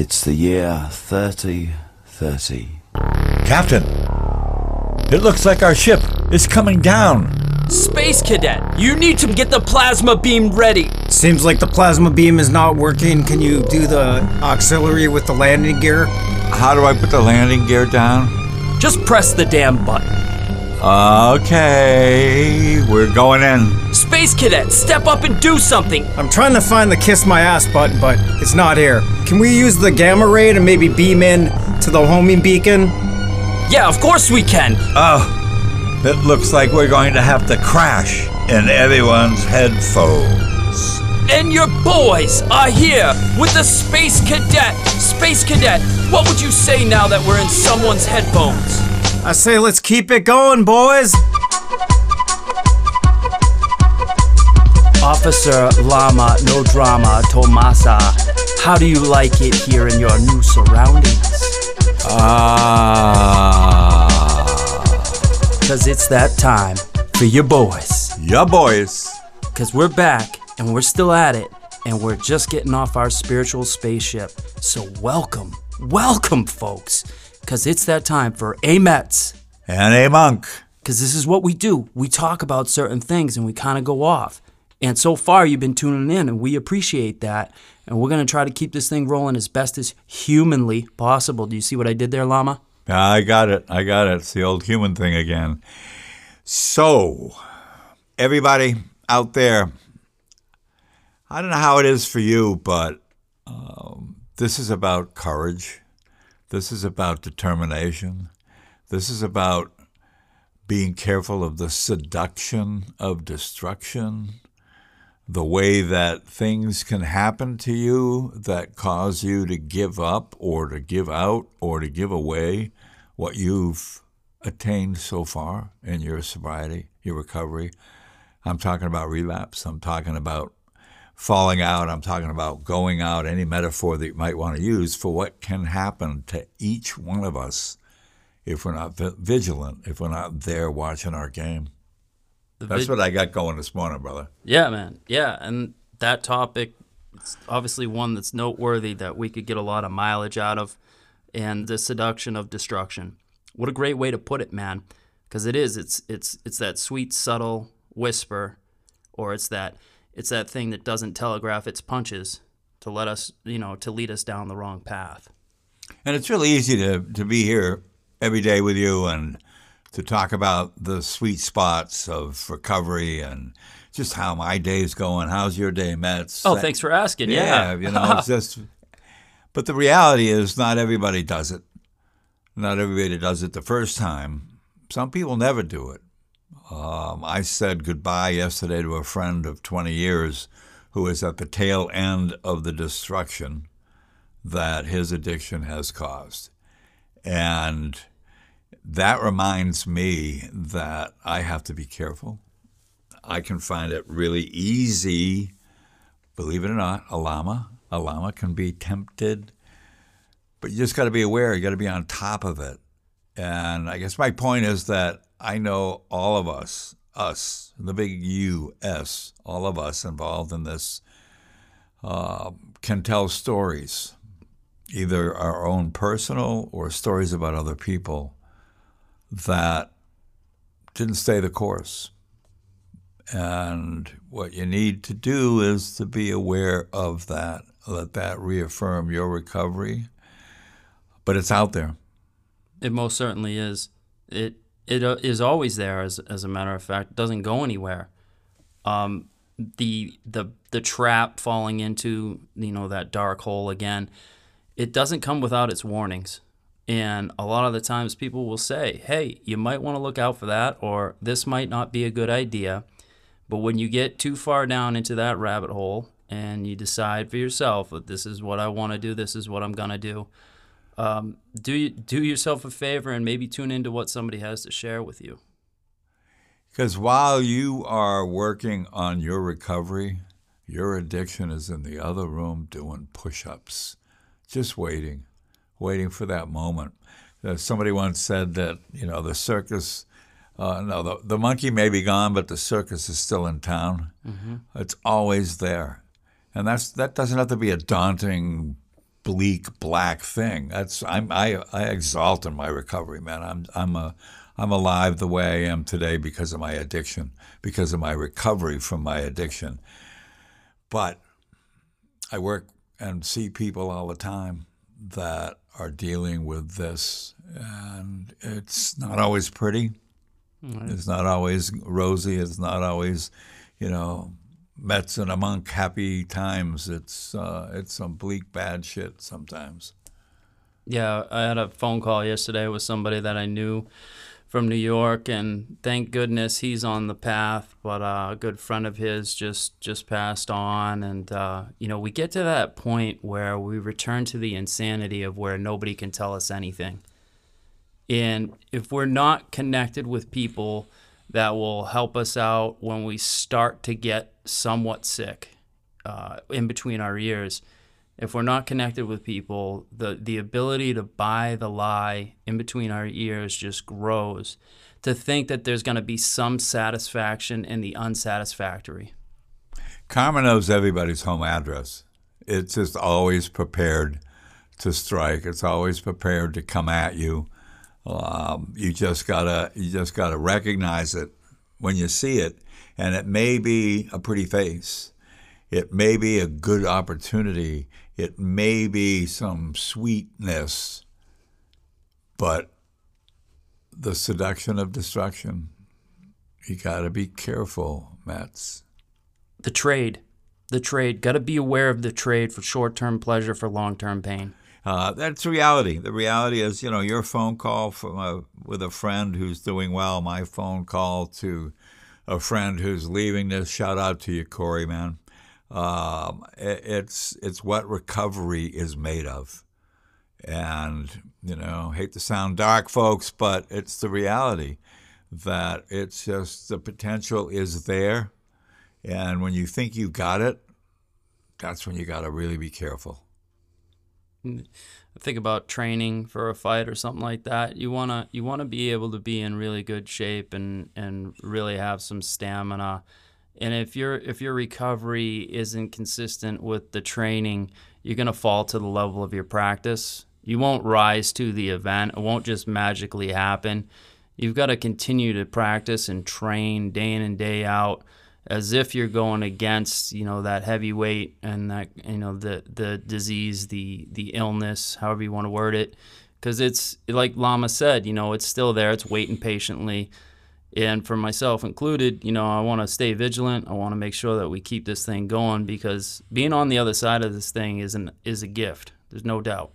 It's the year 3030. Captain, it looks like our ship is coming down. Space Cadet, you need to get the plasma beam ready. Seems like the plasma beam is not working. Can you do the auxiliary with the landing gear? How do I put the landing gear down? Just press the damn button. Okay, we're going in. Space Cadet, step up and do something. I'm trying to find the kiss my ass button, but it's not here. Can we use the gamma ray to maybe beam in to the homing beacon? Yeah, of course we can. Oh, it looks like we're going to have to crash in everyone's headphones. And your boys are here with the Space Cadet. Space Cadet, what would you say now that we're in someone's headphones? I say let's keep it going, boys. Officer Lama No Drama Tomasa, how do you like it here in your new surroundings? Ah, Because it's that time for your boys. Your boys. Because we're back and we're still at it and we're just getting off our spiritual spaceship. So, welcome, welcome, folks. Because it's that time for AMETS. And a monk. Because this is what we do. We talk about certain things and we kind of go off. And so far, you've been tuning in, and we appreciate that. And we're going to try to keep this thing rolling as best as humanly possible. Do you see what I did there, Llama? I got it. I got it. It's the old human thing again. So, everybody out there, I don't know how it is for you, but um, this is about courage. This is about determination. This is about being careful of the seduction of destruction, the way that things can happen to you that cause you to give up or to give out or to give away what you've attained so far in your sobriety, your recovery. I'm talking about relapse. I'm talking about falling out. I'm talking about going out, any metaphor that you might want to use for what can happen to each one of us if we're not vi- vigilant, if we're not there watching our game. That's what I got going this morning, brother. Yeah, man. Yeah, and that topic is obviously one that's noteworthy that we could get a lot of mileage out of, and the seduction of destruction. What a great way to put it, man. Because it is. It's it's it's that sweet, subtle whisper, or it's that it's that thing that doesn't telegraph its punches to let us, you know, to lead us down the wrong path. And it's really easy to, to be here every day with you and to talk about the sweet spots of recovery and just how my day's going. How's your day, Mets? Oh, thanks for asking. Yeah, Yeah, you know, it's just. But the reality is, not everybody does it. Not everybody does it the first time. Some people never do it. Um, I said goodbye yesterday to a friend of 20 years who is at the tail end of the destruction that his addiction has caused. And that reminds me that I have to be careful. I can find it really easy, believe it or not, a llama. A llama can be tempted, but you just got to be aware. You got to be on top of it. And I guess my point is that I know all of us, us, the big U S, all of us involved in this, uh, can tell stories, either our own personal or stories about other people that didn't stay the course. And what you need to do is to be aware of that, let that reaffirm your recovery. But it's out there. It most certainly is. It it uh, is always there. As as a matter of fact, it doesn't go anywhere. Um, the the the trap falling into you know that dark hole again. It doesn't come without its warnings. And a lot of the times people will say, "Hey, you might want to look out for that," or "This might not be a good idea." But when you get too far down into that rabbit hole and you decide for yourself that this is what I want to do, this is what I'm gonna do, um, do you, do yourself a favor and maybe tune into what somebody has to share with you. Because while you are working on your recovery, your addiction is in the other room doing push ups, just waiting, waiting for that moment. Uh, somebody once said that, you know, the circus, uh, no, the, the monkey may be gone, but the circus is still in town. It's always there. And that's that doesn't have to be a daunting, bleak black thing. That's I'm I I exalt in my recovery, man. I'm I'm a I'm alive the way I am today because of my addiction, because of my recovery from my addiction. But I work and see people all the time that are dealing with this, and it's not always pretty. It's not always rosy. It's not always, you know, Mets and a monk happy times. It's uh, it's some bleak bad shit sometimes. Yeah, I had a phone call yesterday with somebody that I knew from New York, and thank goodness he's on the path. But uh, a good friend of his just just passed on, and uh, you know we get to that point where we return to the insanity of where nobody can tell us anything, and if we're not connected with people that will help us out when we start to get somewhat sick uh, in between our ears if we're not connected with people, the the ability to buy the lie in between our ears just grows. To think that there's going to be some satisfaction in the unsatisfactory. Karma knows everybody's home address. It's just always prepared to strike. It's always prepared to come at you. Um, you just gotta you just gotta recognize it when you see it, and it may be a pretty face. It may be a good opportunity. It may be some sweetness, but the seduction of destruction, you got to be careful, Mets. The trade, the trade. Got to be aware of the trade for short-term pleasure for long-term pain. Uh, that's reality. The reality is, you know, your phone call from a, with a friend who's doing well, my phone call to a friend who's leaving this. Shout out to you, Corey, man. Um, it, it's it's what recovery is made of, and you know, hate to sound dark, folks, but it's the reality that it's just the potential is there, and when you think you got it, that's when you got to really be careful. Think about training for a fight or something like that. You wanna you wanna be able to be in really good shape and and really have some stamina and if your if your recovery isn't consistent with the training, you're going to fall to the level of your practice. You won't rise to the event. It won't just magically happen. You've got to continue to practice and train day in and day out as if you're going against, you know, that heavy weight and that, you know, the the disease, the the illness, however you want to word it, cuz it's like Lama said, you know, it's still there. It's waiting patiently and for myself included, you know, I want to stay vigilant. I want to make sure that we keep this thing going because being on the other side of this thing is an is a gift. There's no doubt.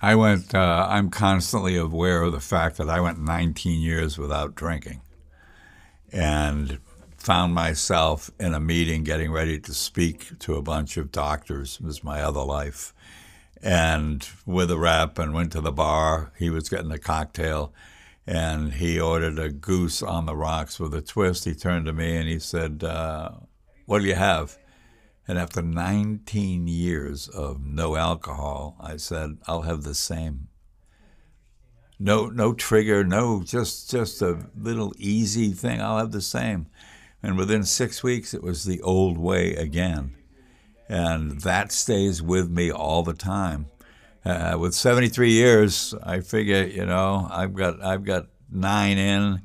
I went. Uh, I'm constantly aware of the fact that I went 19 years without drinking, and found myself in a meeting getting ready to speak to a bunch of doctors. It was my other life, and with a rep, and went to the bar. He was getting a cocktail and he ordered a goose on the rocks with a twist. He turned to me and he said, uh, What do you have? And after 19 years of no alcohol, I said, I'll have the same. No, no trigger, no, just just a little easy thing. I'll have the same. And within six weeks, it was the old way again, and that stays with me all the time. Uh, with 73 years, I figure you know I've got I've got nine in,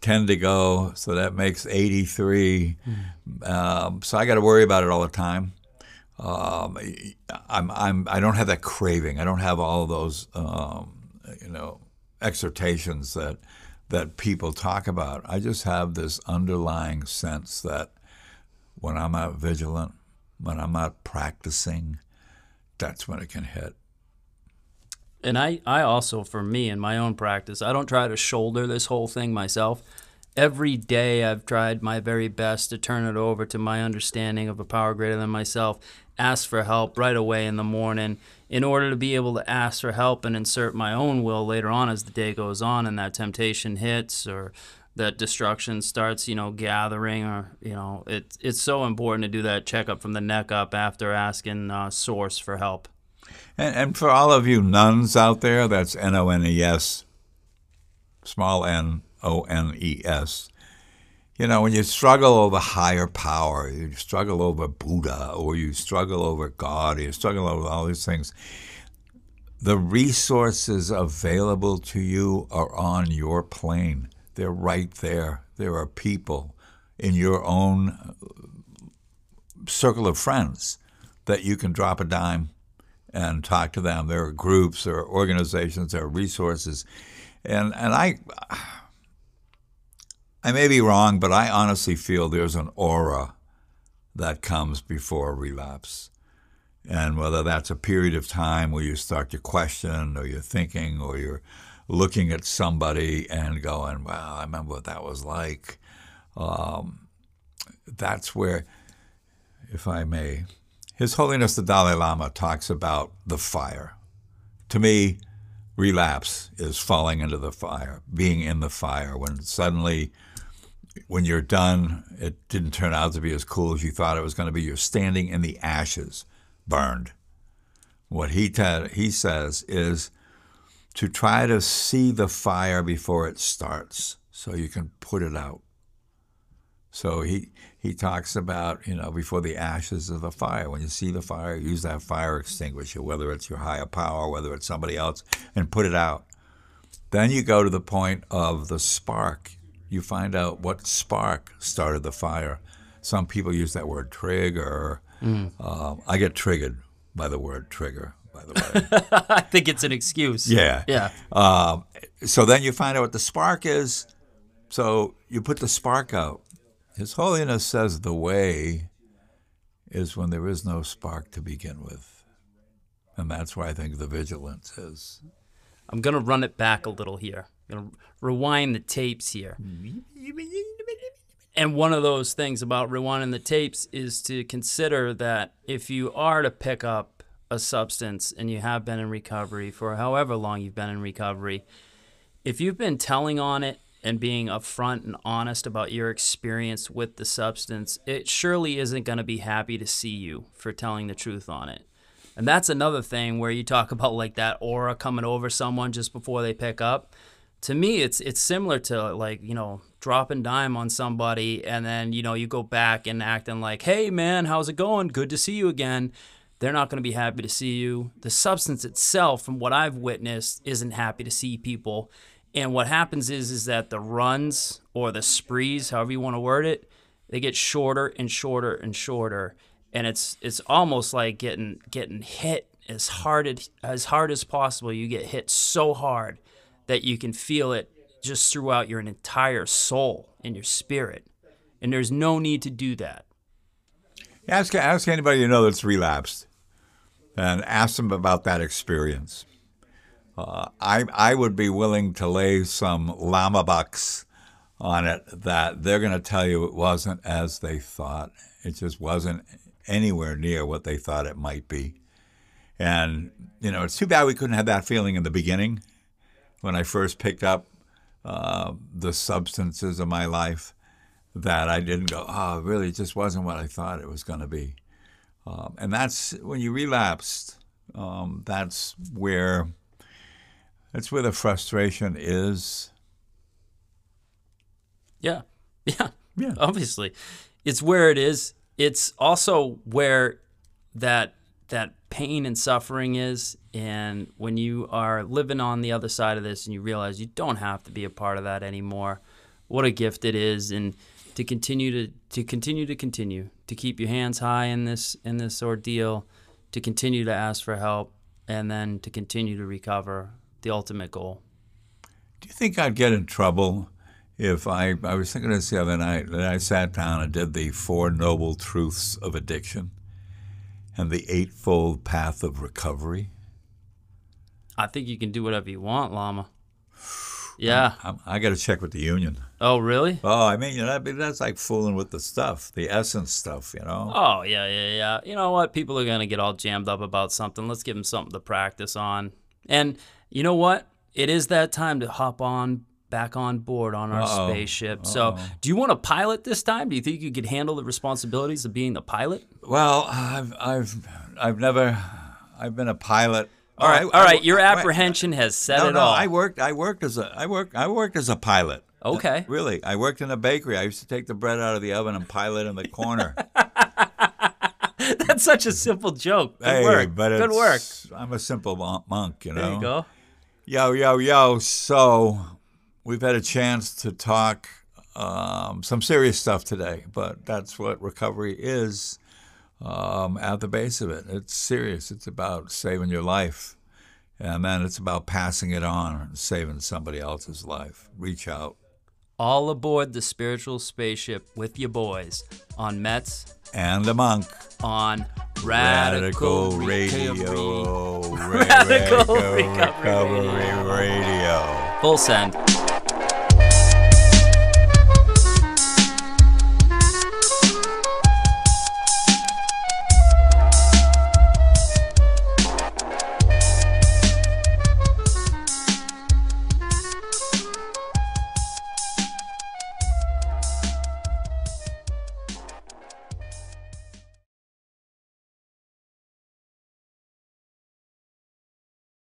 10 to go, so that makes 83. Mm. Um, so I got to worry about it all the time. Um, I'm I'm I don't have that craving. I don't have all those um, you know exhortations that that people talk about. I just have this underlying sense that when I'm not vigilant, when I'm not practicing, that's when it can hit and I, I also, for me in my own practice, I don't try to shoulder this whole thing myself. Every day I've tried my very best to turn it over to my understanding of a power greater than myself, ask for help right away in the morning in order to be able to ask for help and insert my own will later on as the day goes on and that temptation hits or that destruction starts, you know, gathering or, you know, it, it's so important to do that checkup from the neck up after asking uh, source for help. And, and for all of you nones out there, that's N O N E S, small n O N E S. you know, when you struggle over higher power, you struggle over Buddha, or you struggle over God, you struggle over all these things, the resources available to you are on your plane. They're right there. There are people in your own circle of friends that you can drop a dime and talk to them. There are groups, there are organizations, there are resources. And, and I, I may be wrong, but I honestly feel there's an aura that comes before relapse. And whether that's a period of time where you start to question or you're thinking or you're looking at somebody and going, wow, I remember what that was like. Um, that's where, if I may, His Holiness the Dalai Lama talks about the fire. To me, relapse is falling into the fire, being in the fire when suddenly when you're done, it didn't turn out to be as cool as you thought it was going to be. You're standing in the ashes, burned. What he t- he says is to try to see the fire before it starts, so you can put it out. So he he talks about you know before the ashes of the fire. When you see the fire, use that fire extinguisher, whether it's your higher power, whether it's somebody else, and put it out. Then you go to the point of the spark you find out what spark started the fire. Some people use that word trigger. Mm. Uh, I get triggered by the word trigger, by the way. I think it's an excuse. Yeah. Yeah. Um, so then you find out what the spark is. So you put the spark out. His Holiness says the way is when there is no spark to begin with. And that's why I think the vigilance is. I'm going to run it back a little here. I'm going to rewind the tapes here. Mm-hmm. And one of those things about rewinding the tapes is to consider that if you are to pick up a substance and you have been in recovery for however long you've been in recovery, if you've been telling on it and being upfront and honest about your experience with the substance, it surely isn't going to be happy to see you for telling the truth on it. And that's another thing where you talk about like that aura coming over someone just before they pick up to me it's it's similar to like you know dropping dime on somebody and then you know you go back and acting like hey man how's it going? Good to see you again. They're not going to be happy to see you. The substance itself from what i've witnessed isn't happy to see people. And what happens is is that the runs or the sprees however you want to word it they get shorter and shorter and shorter. And it's it's almost like getting getting hit as hard as, as hard as possible. You get hit so hard that you can feel it just throughout your entire soul and your spirit. And there's no need to do that. Ask, ask anybody you know that's relapsed and ask them about that experience. Uh, I, I would be willing to lay some llama bucks on it that they're going to tell you it wasn't as they thought. It just wasn't anywhere near what they thought it might be. And, you know, it's too bad we couldn't have that feeling in the beginning when I first picked up uh, the substances of my life that I didn't go, oh, really, it just wasn't what I thought it was going to be. Um, and that's when you relapsed. Um, that's where that's where the frustration is. Yeah, yeah, yeah. Obviously, it's where it is. It's also where that that pain and suffering is. And when you are living on the other side of this and you realize you don't have to be a part of that anymore, what a gift it is. And to continue to, to continue to continue, to keep your hands high in this in this ordeal, to continue to ask for help, and then to continue to recover, the ultimate goal. Do you think I'd get in trouble if I I was thinking this the other night that I sat down and did the four noble truths of addiction? And the Eightfold Path of Recovery? I think you can do whatever you want, Lama. Yeah. I'm, i got to check with the union. Oh, really? Oh, I mean, you know, that's like fooling with the stuff, the essence stuff, you know? Oh, yeah, yeah, yeah. You know what? People are going to get all jammed up about something. Let's give them something to practice on. And you know what? It is that time to hop on back on board on our Uh-oh. spaceship. Uh-oh. So, do you want to pilot this time? Do you think you could handle the responsibilities of being the pilot? Well, I've I've I've never I've been a pilot. All right, all right. Your apprehension has said no, it no, all. I worked. I worked as a. I worked. I worked as a pilot. Okay. Uh, really, I worked in a bakery. I used to take the bread out of the oven and pile it in the corner. That's such a simple joke. Good hey, work. Good work. I'm a simple monk, you know. There you go. Yo, yo, yo. So we've had a chance to talk um, some serious stuff today, but that's what recovery is um, at the base of it. It's serious. It's about saving your life. And then it's about passing it on and saving somebody else's life. Reach out. All aboard the spiritual spaceship with your boys on Mets And the monk. on Radical, Radical Radio. Radical Radical Recovery Recovery Radio. Full send.